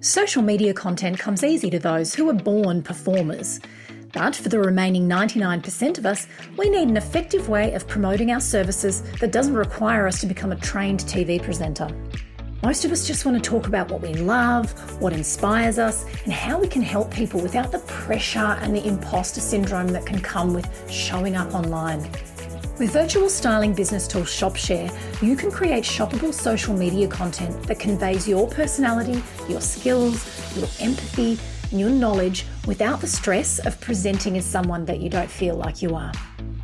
Social media content comes easy to those who are born performers. But for the remaining 99% of us, we need an effective way of promoting our services that doesn't require us to become a trained TV presenter. Most of us just want to talk about what we love, what inspires us, and how we can help people without the pressure and the imposter syndrome that can come with showing up online. With virtual styling business tool ShopShare, you can create shoppable social media content that conveys your personality, your skills, your empathy, and your knowledge without the stress of presenting as someone that you don't feel like you are.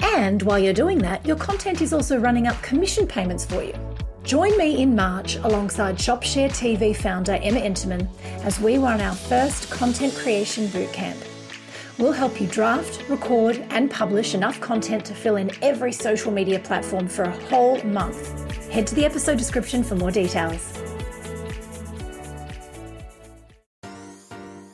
And while you're doing that, your content is also running up commission payments for you. Join me in March alongside ShopShare TV founder Emma Enterman as we run our first content creation bootcamp. We'll help you draft, record, and publish enough content to fill in every social media platform for a whole month. Head to the episode description for more details.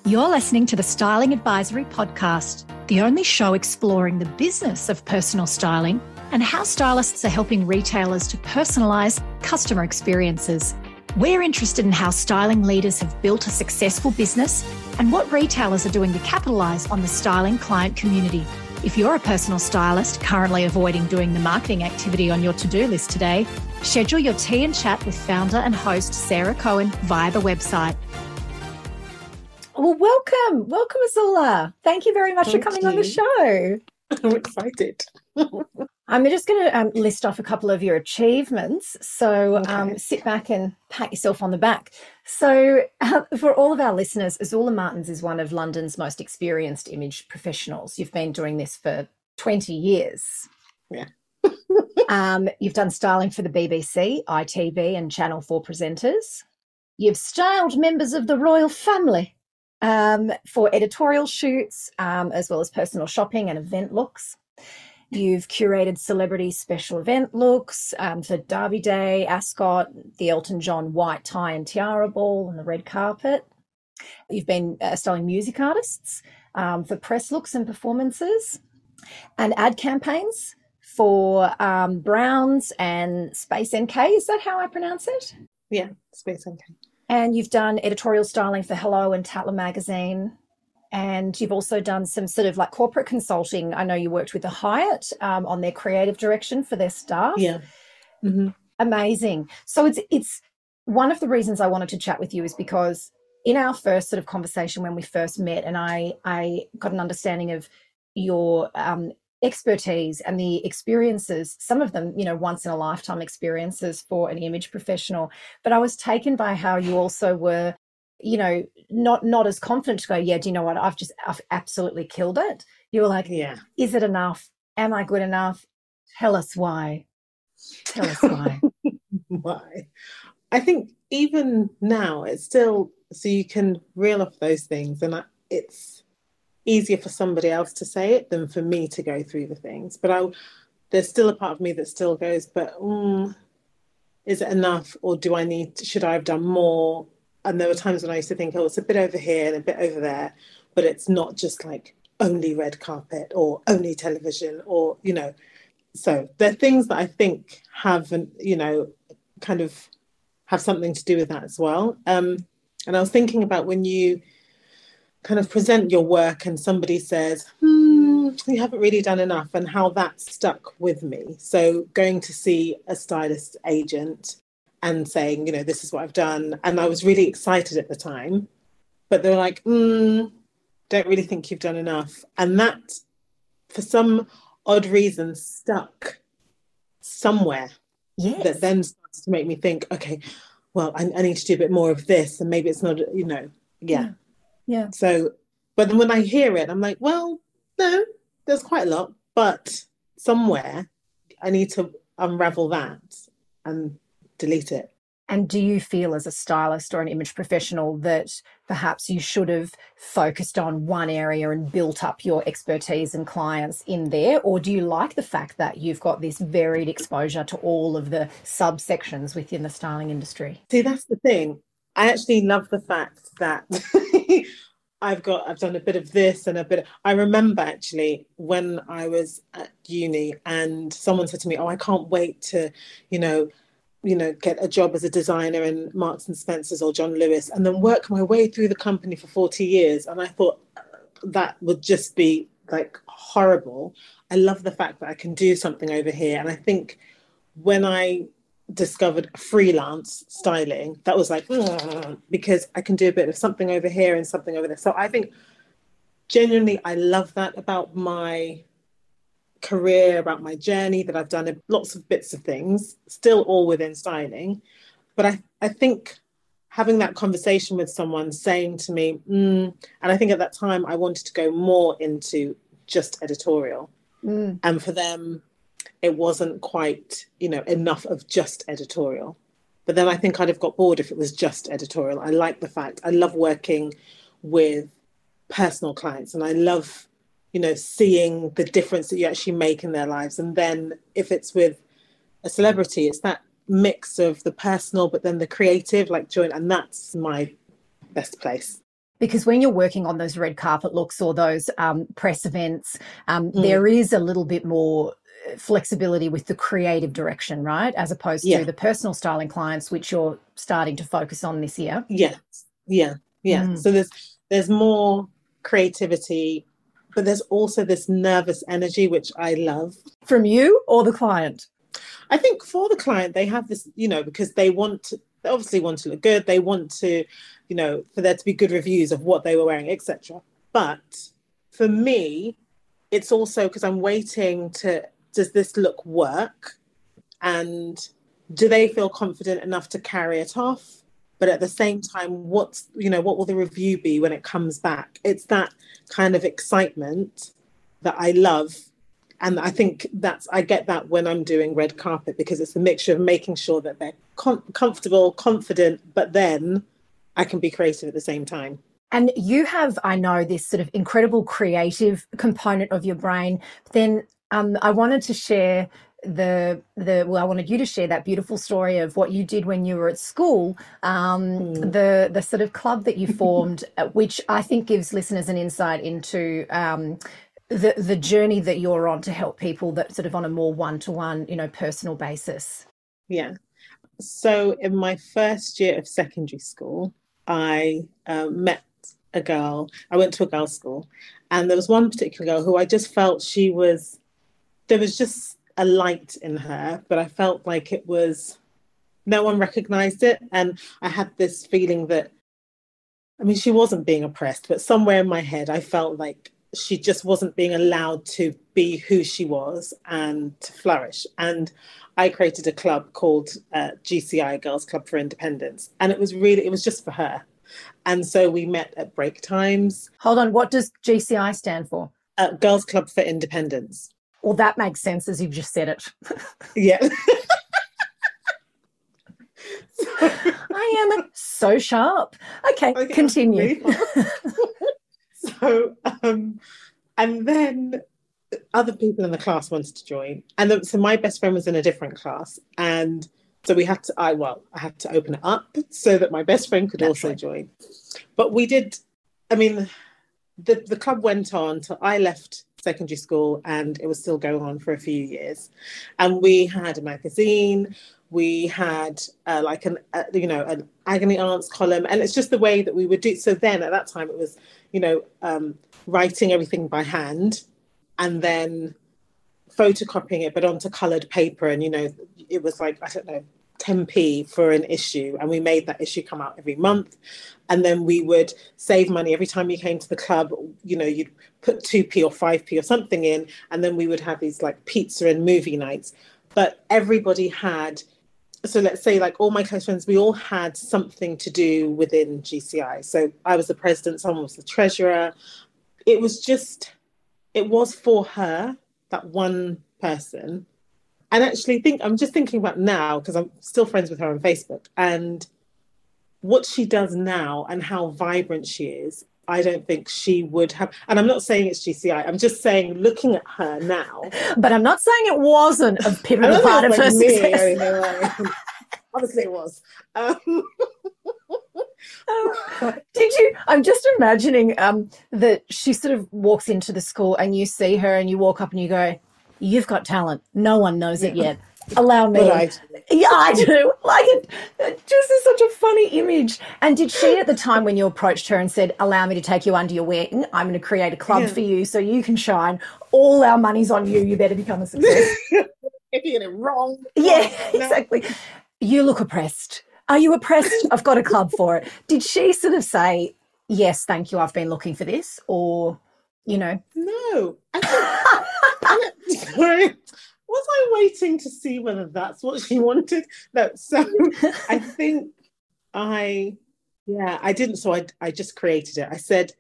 You're listening to the Styling Advisory Podcast, the only show exploring the business of personal styling and how stylists are helping retailers to personalize customer experiences. We're interested in how styling leaders have built a successful business and what retailers are doing to capitalize on the styling client community. If you're a personal stylist currently avoiding doing the marketing activity on your to do list today, schedule your tea and chat with founder and host Sarah Cohen via the website. Well, welcome. Welcome, Ozuola. Thank you very much Thank for coming you. on the show. I'm excited. I'm just going to um, list off a couple of your achievements. So um, sit back and pat yourself on the back. So, uh, for all of our listeners, Ozuola Martins is one of London's most experienced image professionals. You've been doing this for 20 years. Yeah. um, you've done styling for the BBC, ITV, and Channel 4 presenters. You've styled members of the royal family um, for editorial shoots, um, as well as personal shopping and event looks. You've curated celebrity special event looks um, for Derby Day, Ascot, the Elton John white tie and tiara ball, and the red carpet. You've been uh, styling music artists um, for press looks and performances, and ad campaigns for um, Browns and Space NK. Is that how I pronounce it? Yeah, Space NK. And you've done editorial styling for Hello and Tatler magazine. And you've also done some sort of like corporate consulting. I know you worked with the Hyatt um, on their creative direction for their staff. Yeah. hmm Amazing. So it's it's one of the reasons I wanted to chat with you is because in our first sort of conversation when we first met, and I I got an understanding of your um, expertise and the experiences. Some of them, you know, once in a lifetime experiences for an image professional. But I was taken by how you also were, you know, not not as confident to go. Yeah, do you know what? I've just I've absolutely killed it. You were like, Yeah. is it enough? Am I good enough? Tell us why. Tell us why. Why? I think even now it's still so you can reel off those things, and I, it's easier for somebody else to say it than for me to go through the things. But I, there's still a part of me that still goes, but mm, is it enough, or do I need? Should I have done more? And there were times when I used to think, oh, it's a bit over here and a bit over there, but it's not just like only red carpet or only television or you know. So there are things that I think have, you know, kind of have something to do with that as well. Um, and I was thinking about when you kind of present your work and somebody says, hmm, you haven't really done enough, and how that stuck with me. So going to see a stylist agent and saying, you know, this is what I've done. And I was really excited at the time, but they were like, mm, don't really think you've done enough. And that, for some odd reason, stuck somewhere Yes. that then started to make me think, okay, well, I, I need to do a bit more of this, and maybe it's not, you know, yeah. yeah. So, but then when I hear it, I'm like, well, no, there's quite a lot, but somewhere I need to unravel that and delete it. And do you feel as a stylist or an image professional that perhaps you should have focused on one area and built up your expertise and clients in there? Or do you like the fact that you've got this varied exposure to all of the subsections within the styling industry? See, that's the thing. I actually love the fact that I've got I've done a bit of this and a bit. I remember actually when I was at uni and someone said to me, "Oh, I can't wait to, you know, you know, get a job as a designer in Marks and Spencers or John Lewis, and then work my way through the company for 40 years. And I thought uh, that would just be like horrible. I love the fact that I can do something over here. And I think when I discovered freelance styling, that was like, mm, because I can do a bit of something over here and something over there. So I think genuinely, I love that about my career, about my journey, that I've done lots of bits of things, still all within styling. But I, I think having that conversation with someone saying to me, mm, and I think at that time I wanted to go more into just editorial. Mm. And for them, it wasn't quite, you know, enough of just editorial. But then I think I'd have got bored if it was just editorial. I like the fact I love working with personal clients and I love, you know, seeing the difference that you actually make in their lives. And then if it's with a celebrity, it's that mix of the personal but then the creative, like joint and that's my best place because when you're working on those red carpet looks or those um, press events, um, mm. there is a little bit more uh, flexibility with the creative direction, right? As opposed yeah. to the personal styling clients, which you're starting to focus on this year. Yeah, yeah, yeah. Mm. So there's there's more creativity, but there's also this nervous energy, which I love. From you or the client? I think for the client, they have this, you know, because they want to, they obviously want to look good. They want to, you know, for there to be good reviews of what they were wearing, etc. But for me, it's also because I'm waiting to does this look work, and do they feel confident enough to carry it off? But at the same time, what's you know what will the review be when it comes back? It's that kind of excitement that I love and I think that's I get that when I'm doing red carpet because it's a mixture of making sure that they're com- comfortable, confident, but then I can be creative at the same time. And you have, I know, this sort of incredible creative component of your brain. Then um, I wanted to share the the well, I wanted you to share that beautiful story of what you did when you were at school. Um, mm. The the sort of club that you formed, uh, which I think gives listeners an insight into um, the the journey that you're on to help people that sort of on a more one to one, you know, personal basis. Yeah. So in my first year of secondary school, I uh, met a girl. I went to a girls' school, and there was one particular girl who I just felt she was. There was just a light in her, but I felt like it was. No one recognized it, and I had this feeling that. I mean, she wasn't being oppressed, but somewhere in my head, I felt like she just wasn't being allowed to be who she was and to flourish. And I created a club called uh, GCI Girls Club for Independence, and it was really it was just for her. And so we met at break times. Hold on, what does GCI stand for? Uh, Girls Club for Independence. Well, that makes sense as you've just said it. yeah. I am so sharp. Okay, okay continue. so um, and then other people in the class wanted to join and the, so my best friend was in a different class and so we had to i well i had to open it up so that my best friend could That's also right. join but we did i mean the the club went on till i left secondary school and it was still going on for a few years. And we had a magazine we had uh, like an uh, you know an agony aunts column and it's just the way that we would do so then at that time it was you know um, writing everything by hand and then photocopying it but onto colored paper and you know it was like i don't know 10p for an issue and we made that issue come out every month. And then we would save money every time you came to the club you know you'd put 2p or 5p or something in and then we would have these like pizza and movie nights. But everybody had so let's say like all my close friends we all had something to do within gci so i was the president someone was the treasurer. It was just it was for her that one person and actually think i'm just thinking about now because i'm still friends with her on facebook and what she does now and how vibrant she is I don't think she would have. And I'm not saying it's GCI. I'm just saying, looking at her now. But I'm not saying it wasn't a pivotal part of her success. Obviously, it was. Um, oh, did you? I'm just imagining um, that she sort of walks into the school and you see her and you walk up and you go, "You've got talent. No one knows yeah. it yet." Allow me. I yeah, I do. Like it, it just is such a funny image. And did she at the time when you approached her and said, "Allow me to take you under your wing. I'm going to create a club Yeah. for you so you can shine. All our money's on you. You better become a success." if you get it wrong. yeah, oh, no. exactly. You look oppressed. Are you oppressed? I've got a club for it. Did she sort of say, "Yes, thank you. I've been looking for this," or you know? No. I think, Was I waiting to see whether that's what she wanted? No. So I think I, yeah, I didn't. So I, I just created it. I said,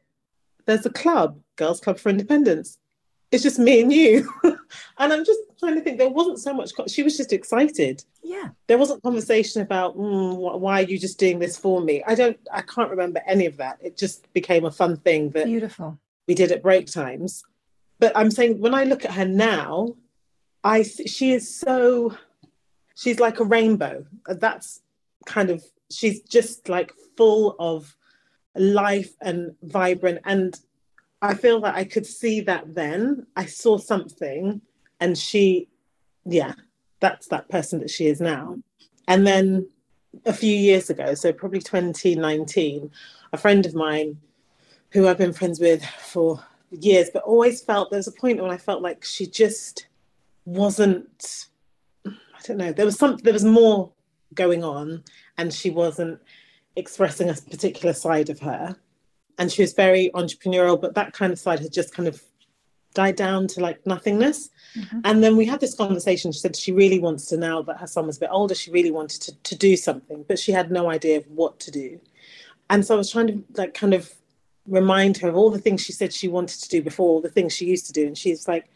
there's a club, Girls Club for Independence. It's just me and you. and I'm just trying to think, there wasn't so much, she was just excited. Yeah. There wasn't conversation about, mm, wh- why are you just doing this for me? I don't, I can't remember any of that. It just became a fun thing that Beautiful. we did at break times. But I'm saying when I look at her now, I she is so she's like a rainbow. Uh, that's kind of she's just like full of life and vibrant and I feel that I could see that then. I saw something and she yeah, that's that person that she is now. And then a few years ago, so probably 2019, a friend of mine who I've been friends with for years, but always felt there was a point when I felt like she just wasn't. I don't know. There was some. There was more going on, and she wasn't expressing a particular side of her. And she was very entrepreneurial, but that kind of side had just kind of died down to like nothingness. Mhm. And then we had this conversation. She said she really wants to now that her son was a bit older, she really wanted to, to do something, but she had no idea of what to do. And so I was trying to like kind of remind her of all the things she said she wanted to do before, all the things she used to do. And she's like,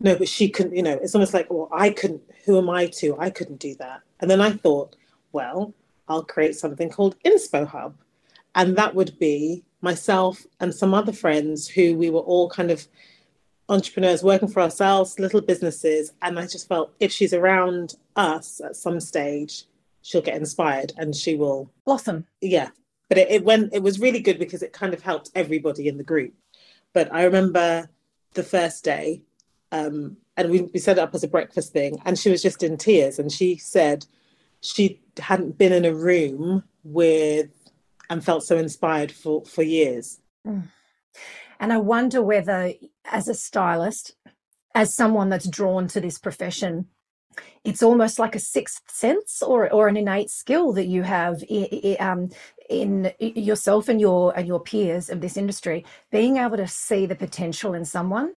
no, but she couldn't, you know, it's almost like, well, I couldn't, who am I to? I couldn't do that. And then I thought, well, I'll create something called Inspo Hub. And that would be myself and some other friends who we were all kind of entrepreneurs working for ourselves, little businesses. And I just felt if she's around us at some stage, she'll get inspired and she will Blossom. yeah but it, it went it was really good because it kind of helped everybody in the group. But i remember the first day um, and we, we set it up as a breakfast thing and she was just in tears and she said she hadn't been in a room with and felt so inspired for for years. And I wonder whether, as a stylist, as someone that's drawn to this profession, it's almost like a sixth sense or, or an innate skill that you have um, in yourself and your and your peers of this industry, being able to see the potential in someone,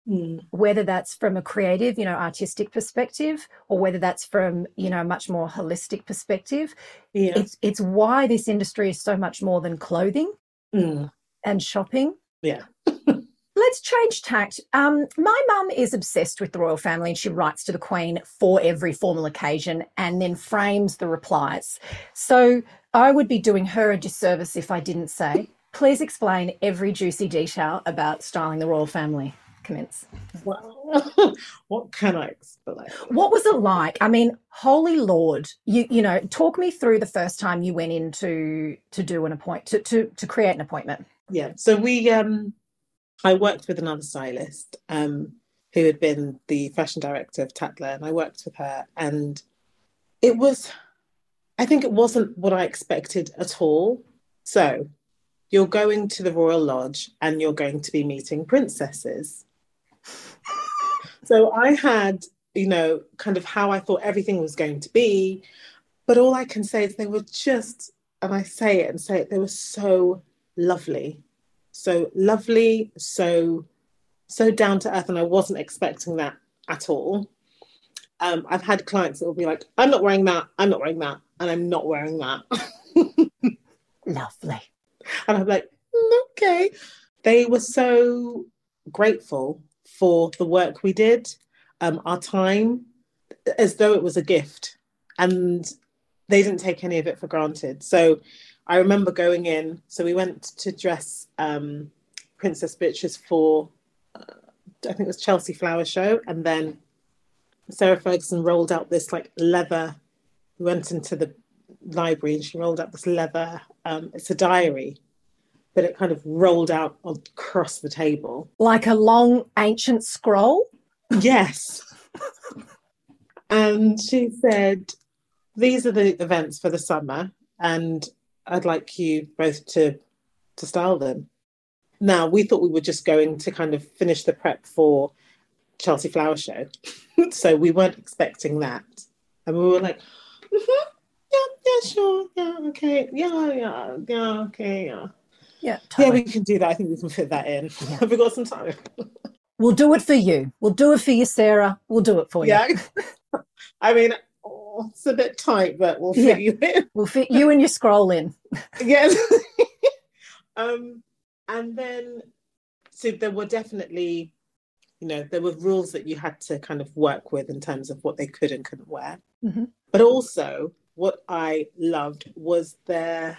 whether that's from a creative, you know, artistic perspective, or whether that's from you know a much more holistic perspective. yeah It's it's why this industry is so much more than clothing Mm. and shopping. Yeah. Let's change tact. Um, my mum is obsessed with the royal family and she writes to the Queen for every formal occasion and then frames the replies. So I would be doing her a disservice if I didn't say, please explain every juicy detail about styling the royal family. Commence. well, what can i explain What was it like? I mean, holy lord, you you know, talk me through the first time you went in to to do an appoint to to to create an appointment. yeah so we um i worked with another stylist um who had been the fashion director of tatler and i worked with her and it was i think it wasn't what i expected at all. So you're going to the royal lodge and you're going to be meeting princesses. So i had you know kind of how i thought everything was going to be but all i can say is they were just and i say it and say it they were so lovely so lovely so so down to earth and i wasn't expecting that at all. Um, i've had clients that will be like i'm not wearing that i'm not wearing that and i'm not wearing that. Lovely. and i'm like "Mm, okay. They were so grateful for the work we did um, our time as though it was a gift and they didn't take any of it for granted. So i remember going in so we went to dress um, princess beatrice for uh, i think it was chelsea flower show and then sarah ferguson rolled out this like leather we went into the library and she rolled out this leather um, it's a diary but it kind of rolled out across the table Like a long ancient scroll. Yes. And she said, These are the events for the summer, and I'd like you both to to style them. Now we thought we were just going to kind of finish the prep for Chelsea Flower Show. so we weren't expecting that. And we were like, mm-hmm, yeah, yeah, sure, yeah, okay, yeah, yeah, yeah, okay, yeah. Yeah, totally. Yeah, we can do that. I think we can fit that in. Yeah. Have we got some time? We'll do it for you. We'll do it for you, Sarah. We'll do it for you. Yeah. I mean, it's a bit tight, but we'll fit yeah. you in. We'll fit you and your scroll in. yes. um, and then, so there were definitely, you know, there were rules that you had to kind of work with in terms of what they could and couldn't wear. Mm-hmm. But also, what I loved was their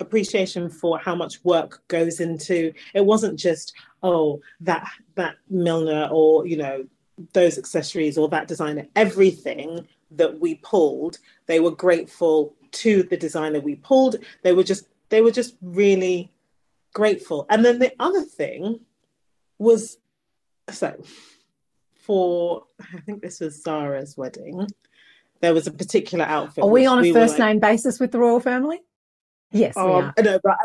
appreciation for how much work goes into it wasn't just oh that that milliner or you know those accessories or that designer everything that we pulled they were grateful to the designer we pulled they were just they were just really grateful and then the other thing was so for i think this was zara's wedding there was a particular outfit are we on a we first name basis with the royal family Yes, um, we are. I know, but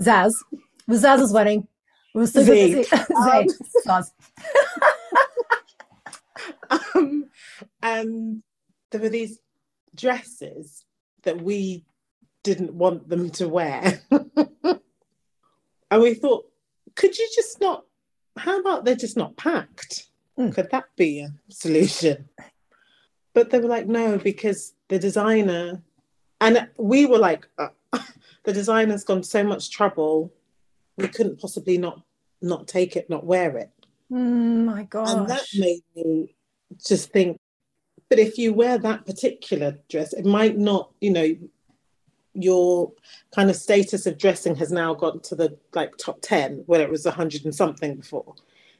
Zaz. It was Zaz's wedding. It was super Z. Z. Um, Zaz. um, and there were these dresses that we didn't want them to wear. and we thought, could you just not, how about they're just not packed? Mm. Could that be a solution? But they were like, no, because the designer, and we were like, uh, the designer's gone so much trouble, we couldn't possibly not not take it, not wear it. Mm, my God. And that made me just think, but if you wear that particular dress, it might not, you know, your kind of status of dressing has now gone to the like top 10 where it was 100 and something before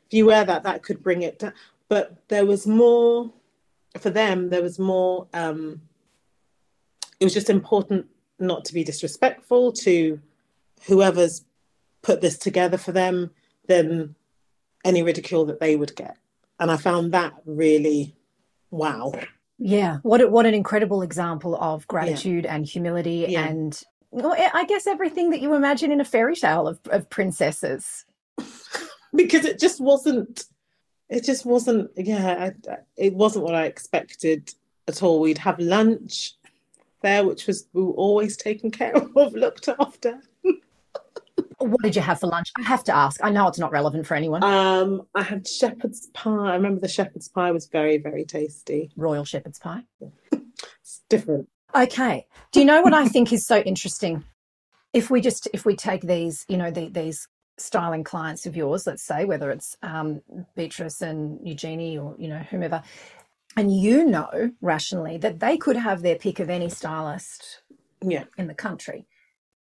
if you wear that that could bring it down but there was more for them there was more um it was just important not to be disrespectful to whoever's put this together for them than any ridicule that they would get. And I found that really wow. Yeah, what what an incredible example of gratitude yeah. and humility yeah. and well, I guess everything that you imagine in a fairy tale of, of princesses. because it just wasn't. It just wasn't. Yeah, I, it wasn't what I expected at all. We'd have lunch there, which was we were always taken care of, looked after. What did you have for lunch? I have to ask. I know it's not relevant for anyone. Um, I had shepherd's pie. I remember the shepherd's pie was very, very tasty. Royal shepherd's pie. it's different. Okay. Do you know what I think is so interesting? If we just if we take these, you know, the, these styling clients of yours, let's say, whether it's um, Beatrice and Eugenie or you know whomever, and you know rationally that they could have their pick of any stylist yeah. in the country.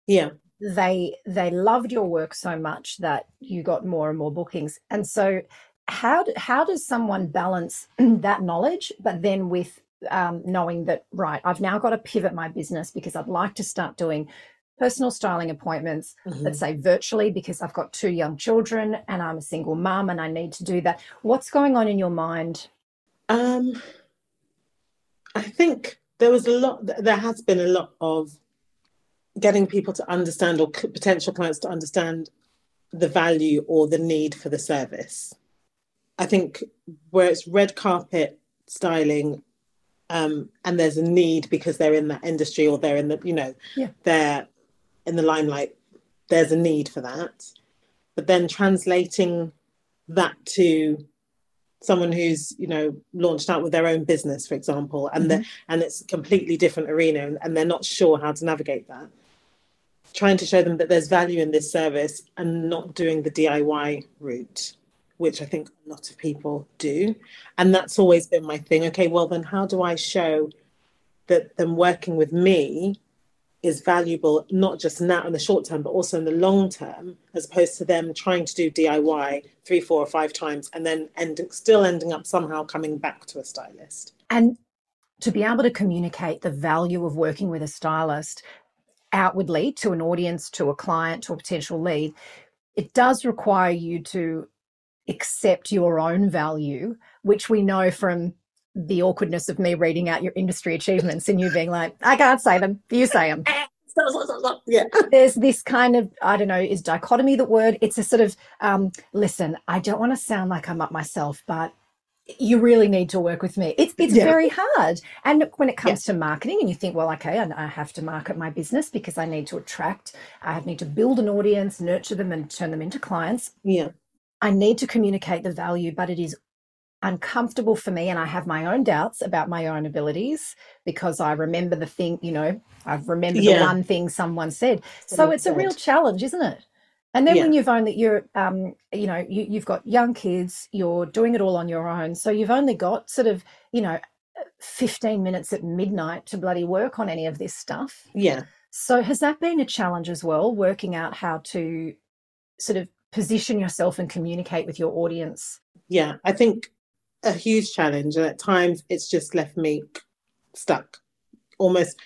Yeah. They they loved your work so much that you got more and more bookings. And so how do, how does someone balance that knowledge but then with um, knowing that right I've now got to pivot my business because I'd like to start doing personal styling appointments, mm-hmm. let's say virtually, because I've got two young children and I'm a single mom and I need to do that. What's going on in your mind um, I think there was a lot. There has been a lot of getting people to understand, or potential clients to understand, the value or the need for the service. I think where it's red carpet styling, um, and there's a need because they're in that industry or they're in the, you know, yeah. they're in the limelight. There's a need for that, but then translating that to someone who's you know launched out with their own business for example and mm-hmm. and it's a completely different arena and, and they're not sure how to navigate that trying to show them that there's value in this service and not doing the diy route which i think a lot of people do. And that's always been my thing. Okay well then how do i show that them working with me is valuable not just now in the short term but also in the long term as opposed to them trying to do diy three four or five times and then ending still ending up somehow coming back to a stylist? And to be able to communicate the value of working with a stylist outwardly to an audience to a client to a potential lead it does require you to accept your own value which we know from the awkwardness of me reading out your industry achievements and you being like, I can't say them, you say them. yeah. There's this kind of, I don't know, is dichotomy the word? It's a sort of, um, listen, I don't want to sound like I'm up myself, but you really need to work with me. It's it's yeah. very hard. And when it comes yeah. to marketing, and you think, well, okay, I, I have to market my business because I need to attract, I need to build an audience, nurture them, and turn them into clients. Yeah. I need to communicate the value, but it is uncomfortable for me and I have my own doubts about my own abilities because I remember the thing, you know, I've remembered yeah. the one thing someone said. So it's a real challenge, isn't it? And then yeah. when you've only you're um you know you, you've got young kids, you're doing it all on your own, so you've only got sort of you know 15 minutes at midnight to bloody work on any of this stuff. Yeah. So has that been a challenge as well, working out how to sort of position yourself and communicate with your audience? Yeah, I think a huge challenge, and at times it's just left me stuck, almost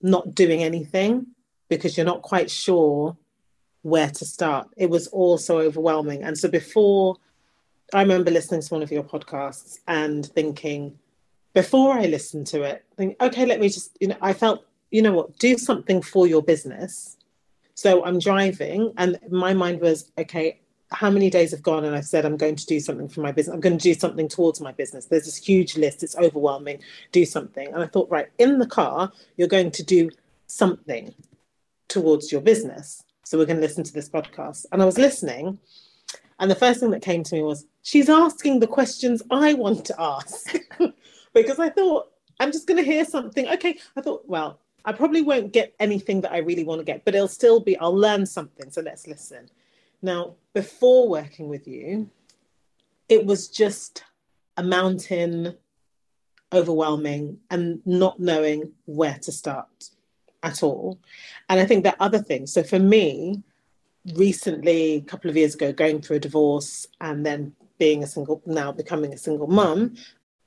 not doing anything because you're not quite sure where to start. It was all so overwhelming. And so before I remember listening to one of your podcasts and thinking, before I listened to it, think, okay, let me just, you know, I felt, you know what, do something for your business. So I'm driving, and my mind was, okay, how many days have gone and I've said I'm going to do something for my business. I'm going to do something towards my business. There's this huge list. It's overwhelming. Do something. And I thought, right, in the car, you're going to do something towards your business. So we're going to listen to this podcast. And I was listening. And the first thing that came to me was, she's asking the questions I want to ask. because I thought, I'm just going to hear something. Okay. I thought, well, I probably won't get anything that I really want to get, but it'll still be, I'll learn something. So let's listen. Now, before working with you, it was just a mountain, overwhelming, and not knowing where to start at all. And I think that other things. So for me, recently, a couple of years ago, going through a divorce and then being a single, now becoming a single mum,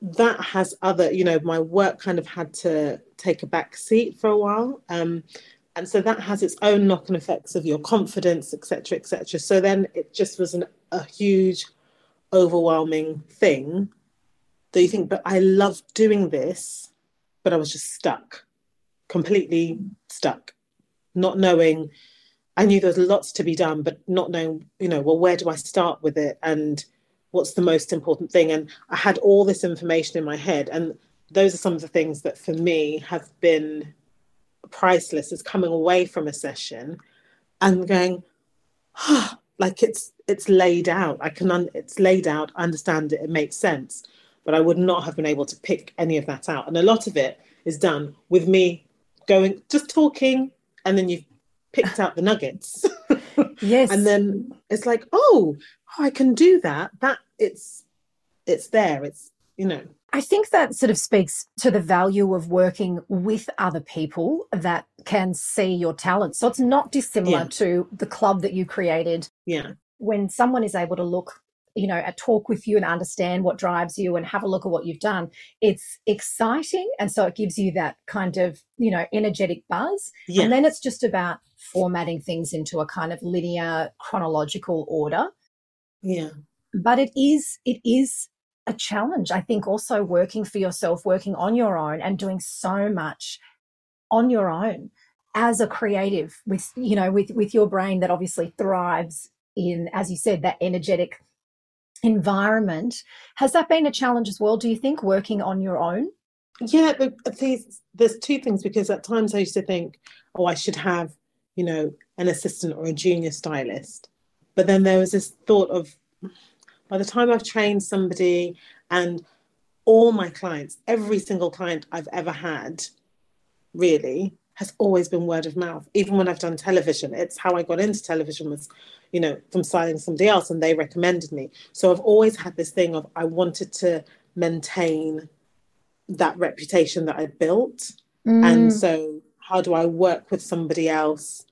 that has other, you know, my work kind of had to take a back seat for a while. Um, and so that has its own knock-on effects of your confidence etc etc so then it just was an, a huge overwhelming thing that you think but i love doing this but i was just stuck completely stuck not knowing i knew there was lots to be done but not knowing you know well where do i start with it and what's the most important thing and i had all this information in my head and those are some of the things that for me have been priceless is coming away from a session and going, oh, like it's it's laid out. I can un- it's laid out. I understand it. It makes sense. But I would not have been able to pick any of that out. And a lot of it is done with me going just talking, and then you've picked out the nuggets. yes. and then it's like, oh, oh, I can do that. That it's it's there. It's you know I think that sort of speaks to the value of working with other people that can see your talent. So it's not dissimilar yeah. to the club that you created. Yeah. When someone is able to look, you know, a talk with you and understand what drives you and have a look at what you've done, it's exciting. And so it gives you that kind of, you know, energetic buzz. Yeah. And then it's just about formatting things into a kind of linear chronological order. Yeah. But it is, it is a challenge. I think also working for yourself, working on your own and doing so much on your own as a creative with, you know, with, with your brain that obviously thrives in, as you said, that energetic environment. Has that been a challenge as well? Do you think working on your own? Yeah, there's, there's two things because at times I used to think, oh, I should have, you know, an assistant or a junior stylist. But then there was this thought of, by the time I've trained somebody and all my clients, every single client I've ever had, really has always been word of mouth. Even when I've done television, it's how I got into television was, you know, from signing somebody else and they recommended me. So I've always had this thing of I wanted to maintain that reputation that I built. Mm. And so how do I work with somebody else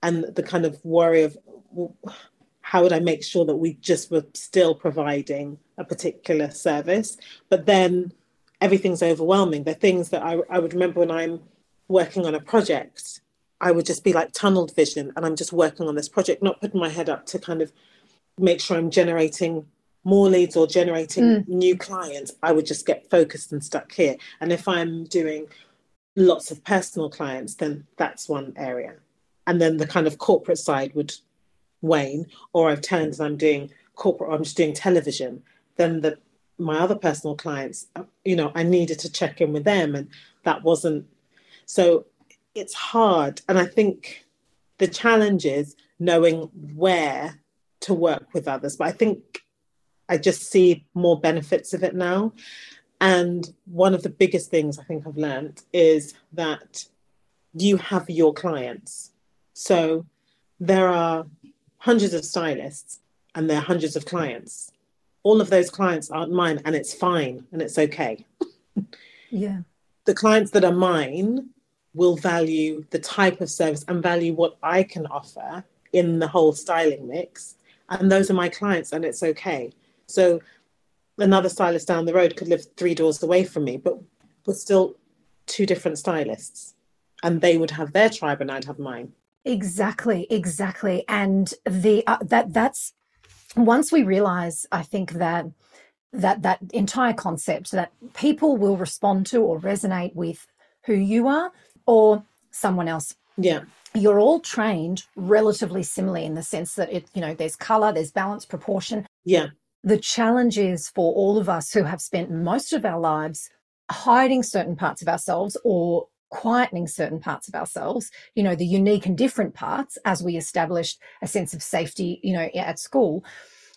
and the kind of worry of how would I make sure that we just were still providing a particular service? But then everything's overwhelming. The things that I, I would remember when I'm working on a project, I would just be like tunneled vision and I'm just working on this project, not putting my head up to kind of make sure I'm generating more leads or generating mm. new clients, I would just get focused and stuck here. And if I'm doing lots of personal clients, then that's one area. And then the kind of corporate side would wane, or I've turned and I'm doing corporate, or I'm just doing television. Then the my other personal clients, uh, you know, I needed to check in with them, and that wasn't so. It's hard, and I think the challenge is knowing where to work with others. But I think I just see more benefits of it now. And one of the biggest things I think I've learned is that you have your clients. So there are hundreds of stylists and there are hundreds of clients. All of those clients aren't mine and it's fine and it's okay. yeah. The clients that are mine will value the type of service and value what I can offer in the whole styling mix. And those are my clients and it's okay. So another stylist down the road could live three doors away from me, but we're still two different stylists. And they would have their tribe and I'd have mine. Exactly, exactly. And the uh, that that's once we realize, I think that that that entire concept that people will respond to or resonate with who you are or someone else. Yeah. You're all trained relatively similarly in the sense that it, you know, there's color, there's balance, proportion. Yeah. The challenge is for all of us who have spent most of our lives hiding certain parts of ourselves or quietening certain parts of ourselves, you know, the unique and different parts as we established a sense of safety, you know, at school.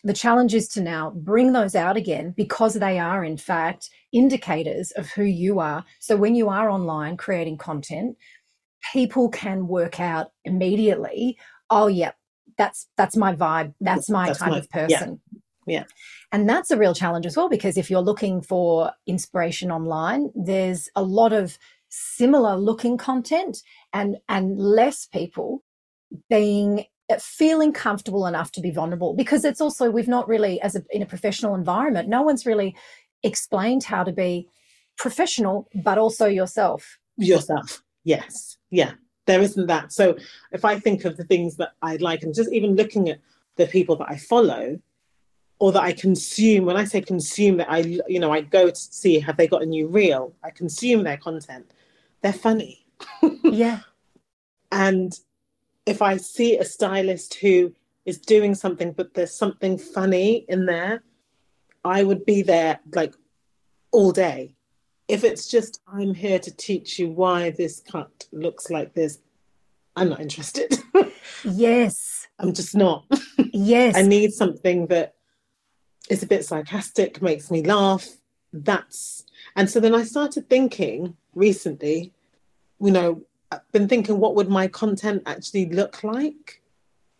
The challenge is to now bring those out again because they are, in fact, indicators of who you are. So when you are online creating content, people can work out immediately, oh, yeah, that's that's my vibe. That's my that's type my, of person. Yeah. Yeah. And that's a real challenge as well, because if you're looking for inspiration online, there's a lot of similar looking content and, and less people being Uh, feeling comfortable enough to be vulnerable because it's also we've not really as a, in a professional environment no one's really explained how to be professional but also yourself yourself yes yeah there isn't that so if i think of the things that i like and just even looking at the people that i follow or that I consume. When I say consume, that I you know I go to see have they got a new reel. I consume their content. They're funny. yeah. And if I see a stylist who is doing something, but there's something funny in there, I would be there like all day. If it's just I'm here to teach you why this cut looks like this, I'm not interested. yes. I'm just not. Yes. I need something that is a bit sarcastic, makes me laugh. That's and so then I started thinking recently, you know, been thinking what would my content actually look like?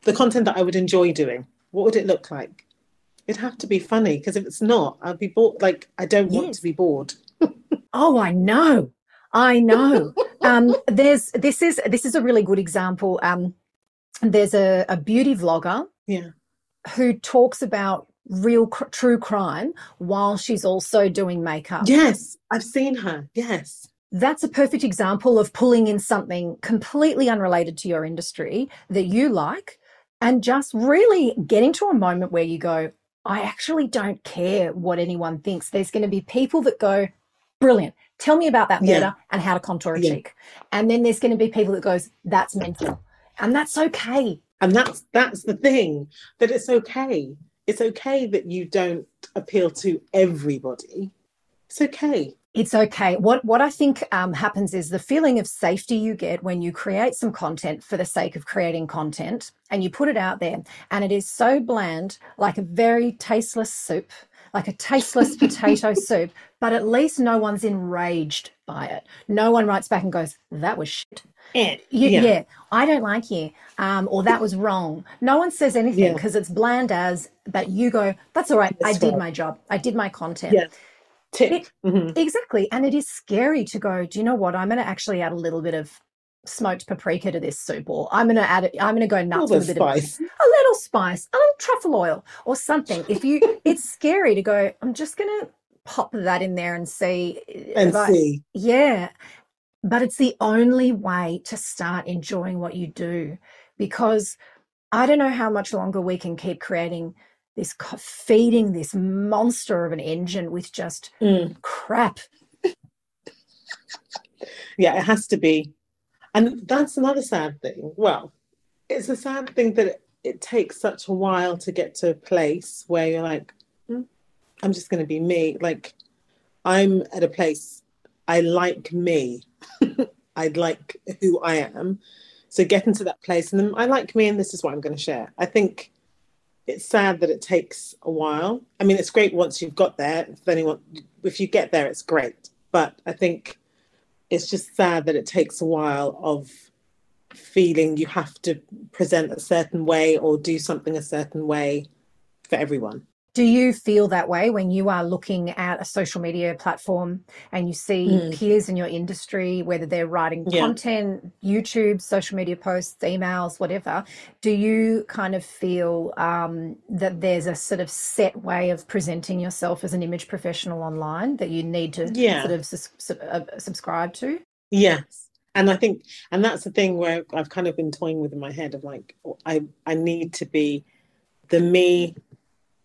The content that I would enjoy doing. What would it look like? It'd have to be funny because if it's not, I'd be bored. Like I don't yes. want to be bored. oh, I know. I know. um, there's this is this is a really good example. Um, there's a, a beauty vlogger yeah. who talks about real cr- true crime while she's also doing makeup. Yes, I've seen her. Yes. That's a perfect example of pulling in something completely unrelated to your industry that you like and just really getting to a moment where you go, I actually don't care what anyone thinks. There's going to be people that go, brilliant. Tell me about that better yeah. and how to contour a yeah. cheek. And then there's going to be people that goes, that's mental. And that's okay. And that's that's the thing that it's okay it's okay that you don't appeal to everybody. It's okay. It's okay. What what I think um, happens is the feeling of safety you get when you create some content for the sake of creating content, and you put it out there, and it is so bland, like a very tasteless soup, like a tasteless potato soup. But at least no one's enraged by it. No one writes back and goes, "That was shit." yeah. yeah. I don't like you, um, or that was wrong. No one says anything because yeah. it's bland as that you go, that's all right. That's I did right. my job. I did my content. Yeah. Tick. mm-hmm. Exactly. And it is scary to go, do you know what? I'm going to actually add a little bit of smoked paprika to this soup, or I'm going to add it, I'm going to go nuts with a bit spice. of a little spice, a little truffle oil or something. If you, it's scary to go, I'm just going to pop that in there and see. And see. I, yeah but it's the only way to start enjoying what you do because I don't know how much longer we can keep creating this feeding this monster of an engine with just mm. crap. yeah, it has to be. And that's another sad thing. Well, it's a sad thing that it, it takes such a while to get to a place where you're like, mm, I'm just going to be me. Like, I'm at a place, I like me. I like who I am. So getting to that place, and then I like me, and this is what I'm going to share. I think it's sad that it takes a while. I mean, it's great once you've got there. If anyone, if you get there, it's great. But I think it's just sad that it takes a while of feeling you have to present a certain way or do something a certain way for everyone. Do you feel that way when you are looking at a social media platform and you see mm. peers in your industry, whether they're writing yeah. content, YouTube, social media posts, emails, whatever? Do you kind of feel um, that there's a sort of set way of presenting yourself as an image professional online that you need to yeah. sort of su- uh, subscribe to? Yes. And I think, and that's the thing where I've kind of been toying with in my head of like, I, I need to be the me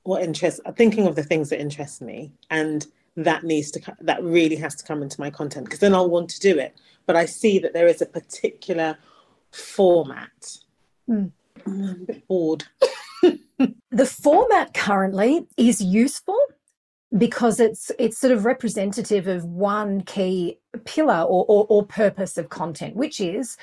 what interests thinking of the things that interest me and that needs to that really has to come into my content because then I'll want to do it. But I see that there is a particular format. Mm. I'm a bit bored. The format currently is useful because it's it's sort of representative of one key pillar or, or, or purpose of content which is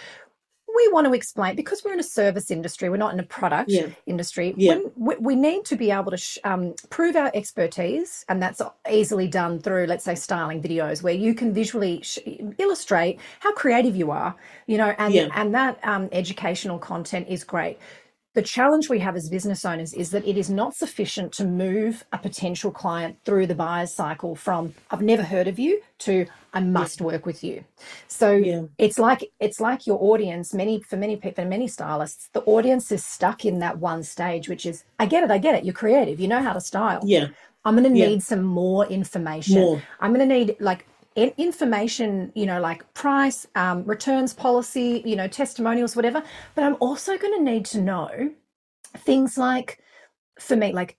we want to explain because we're in a service industry, we're not in a product yeah. industry. Yeah. We, we, need to be able to sh- um, prove our expertise, and that's easily done through, let's say, styling videos, where you can visually sh- illustrate how creative you are, you know, and yeah. and that um, educational content is great. The challenge we have as business owners is that it is not sufficient to move a potential client through the buyer's cycle from I've never heard of you to I must yeah. work with you. So yeah. it's like it's like your audience. Many for many people, many stylists, the audience is stuck in that one stage, which is I get it, I get it. You're creative, you know how to style. Yeah, I'm going to need yeah. some more information. More. I'm going to need like information, you know, like price, um, returns policy, you know, testimonials, whatever. But I'm also going to need to know things like, for me, like,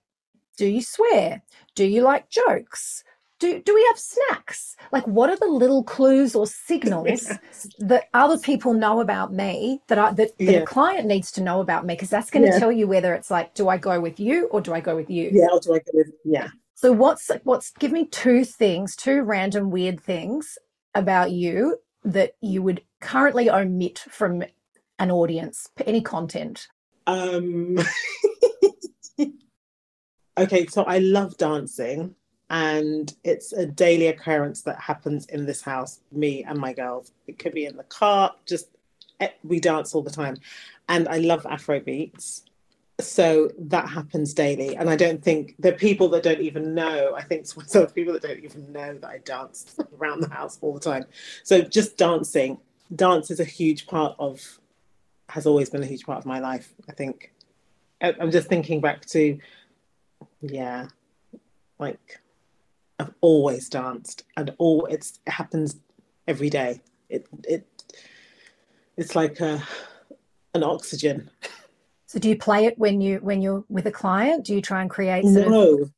do you swear? Do you like jokes? Do, do we have snacks? Like, what are the little clues or signals yes. that other people know about me that I, that, that yeah. a client needs to know about me? Because that's going to yeah. tell you whether it's like, do I go with you or do I go with you? Yeah, or do I go with yeah. So what's what's give me two things, two random weird things about you that you would currently omit from an audience, any content? Um Okay, so I love dancing and it's a daily occurrence that happens in this house, me and my girls. It could be in the car, just eh, we dance all the time. And I love Afro beats so that happens daily and i don't think there are people that don't even know i think some people that don't even know that i dance around the house all the time. So just dancing dance is a huge part of has always been a huge part of my life i think. I'm just thinking back to yeah like i've always danced and all it's it happens every day. It it it's like a an oxygen So do you play it when you when you're with a client? Do you try and create sort no. of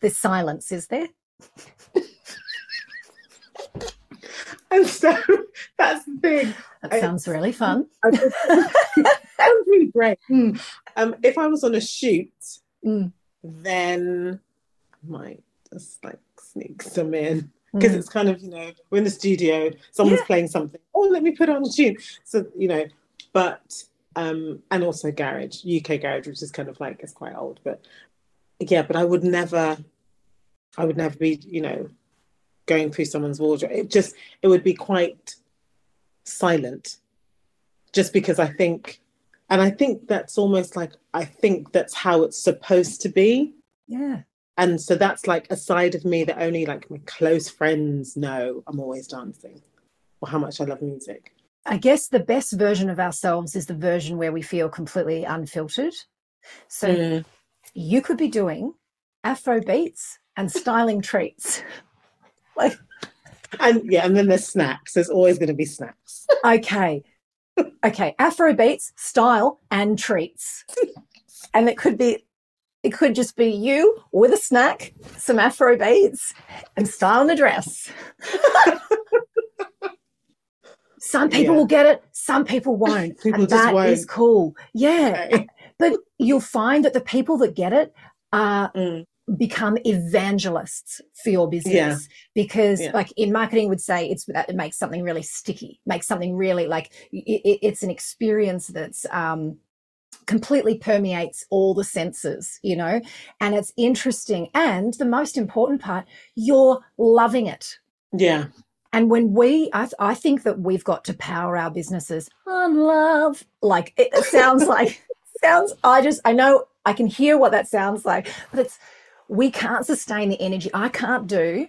this silence? Is there? and so that's the thing. That sounds really fun. sounds really great. Mm. Um, if I was on a shoot, mm. then I might just like sneak some in because mm. it's kind of you know we're in the studio, someone's yeah. playing something. Oh, let me put on a tune. So you know, but um, and also garage, UK garage, which is kind of like it's quite old, but yeah, but I would never, I would never be, you know, going through someone's wardrobe. It just, it would be quite silent, just because I think, and I think that's almost like I think that's how it's supposed to be. Yeah. And so that's like a side of me that only like my close friends know I'm always dancing or how much I love music. I guess the best version of ourselves is the version where we feel completely unfiltered. So mm. you could be doing Afro beats and styling treats. like and yeah, and then there's snacks. There's always going to be snacks. okay. Okay. Afro beats, style, and treats. and it could be It could just be you with a snack, some Afro beats and style in a dress. some people Yeah. will get it, some people won't. People and that is won't. cool. Yeah. Okay. But you'll find that the people that get it are Mm, become evangelists for your business Yeah. because Yeah. like in marketing would say it's that it makes something really sticky makes something really like it- it's an experience that's um completely permeates all the senses you know and it's interesting and the most important part you're loving it yeah. And when we, I, I think that we've got to power our businesses on love. Like it, it sounds like, sounds, I just, I know I can hear what that sounds like, but it's, we can't sustain the energy. I can't do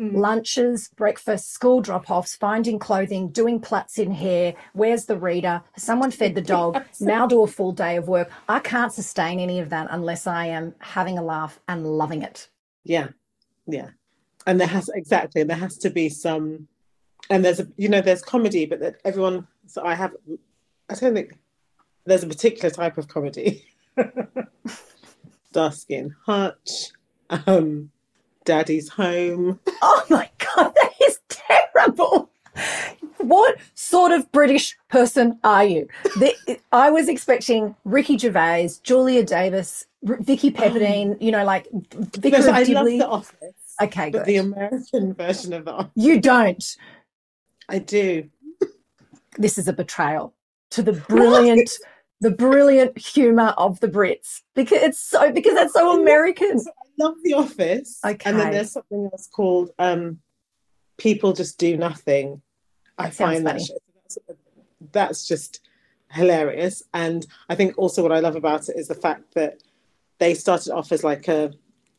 Mm. lunches, breakfast, school drop offs, finding clothing, doing plaits in hair. Where's the reader? Someone fed the dog. now do a full day of work. I can't sustain any of that unless I am having a laugh and loving it. Yeah, yeah. And there has exactly and there has to be some, and there's a you know there's comedy, but that everyone. So I have, I don't think there's a particular type of comedy. Starsky and Hutch, um, Daddy's Home. Oh my God, that is terrible. What sort of British person are you? The, I was expecting Ricky Gervais, Julia Davis, R- Vicky Pepperdine, you know, like Vicar No, so I love The Office, okay, but good. the American version of The Office. you don't. I do. This is a betrayal to the brilliant, the brilliant humor of the Brits because it's so because that's so American. I love The Office. Okay, And then there's something else called um, People Just Do Nothing. I That sounds find that that's, that's just hilarious. And I think also what I love about it is the fact that they started off as like a,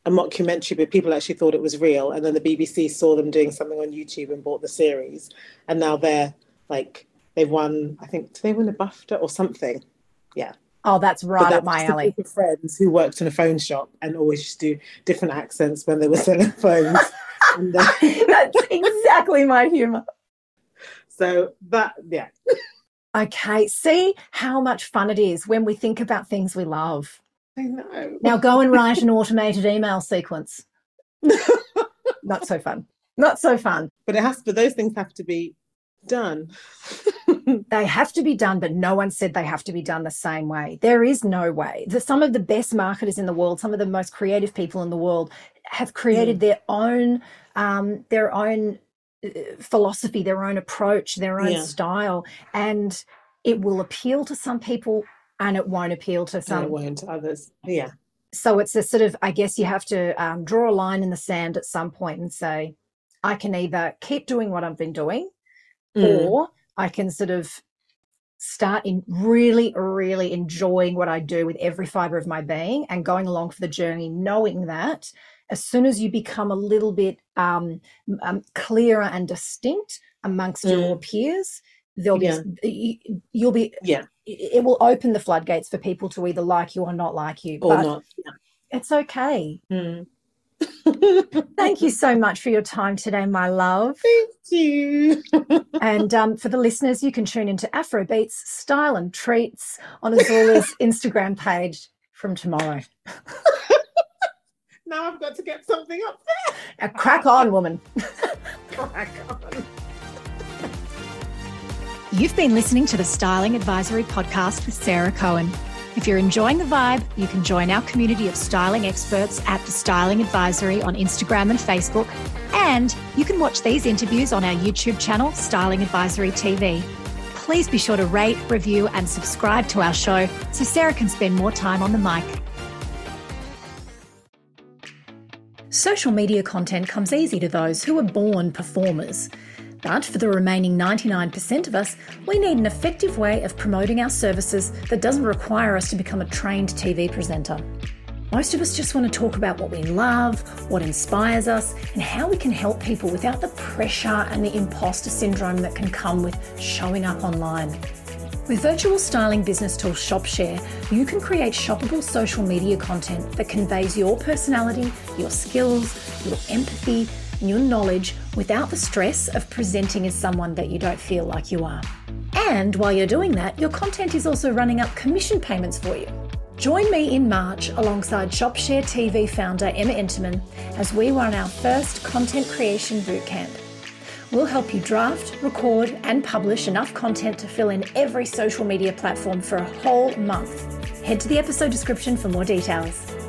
a mockumentary, but people actually thought it was real. And then the BBC saw them doing something on YouTube and bought the series. And now they're like, they've won, I think, did they win a BAFTA or something? Yeah. Oh, that's right up my alley. group of friends who worked in a phone shop and always used to do different accents when they were selling phones. and, uh, that's exactly my humor. so that, yeah, Okay, see how much fun it is when we think about things we love. I know. Now go and write an automated email sequence. Not so fun. Not so fun. but it has, but those things have to be done. They have to be done, but no one said they have to be done the same way. There is no way. The, some of the best marketers in the world, some of the most creative people in the world, have created their own um, their own uh, philosophy, their own approach, their own Yeah. style, and it will appeal to some people and it won't appeal to and some. it won't to others. Yeah. so it's a sort of i guess you have to um, draw a line in the sand at some point and say i can either keep doing what i've been doing Mm. or i can sort of start in really really enjoying what i do with every fiber of my being and going along for the journey knowing that as soon as you become a little bit um, um, clearer and distinct amongst your peers there'll be Yeah. you- you'll be Yeah. It it will open the floodgates for people to either like you or not like you Or but not. it's okay Mm. Thank you so much for your time today, my love. Thank you. And um, for the listeners, you can tune into Afrobeats Style and Treats on Ozuola's Instagram page from tomorrow. now I've got to get something up there. Now, crack on, woman. Crack on. You've been listening to the Styling Advisory Podcast with Sarah Cohen. If you're enjoying the vibe, you can join our community of styling experts at the Styling Advisory on Instagram and Facebook. And you can watch these interviews on our YouTube channel, Styling Advisory TV. Please be sure to rate, review, and subscribe to our show so Sarah can spend more time on the mic. Social media content comes easy to those who are born performers. But for the remaining 99% of us, we need an effective way of promoting our services that doesn't require us to become a trained TV presenter. Most of us just want to talk about what we love, what inspires us, and how we can help people without the pressure and the imposter syndrome that can come with showing up online. With virtual styling business tool ShopShare, you can create shoppable social media content that conveys your personality, your skills, your empathy, your knowledge without the stress of presenting as someone that you don't feel like you are. And while you're doing that, your content is also running up commission payments for you. Join me in March alongside ShopShare TV founder Emma Enterman as we run our first content creation bootcamp. We'll help you draft, record, and publish enough content to fill in every social media platform for a whole month. Head to the episode description for more details.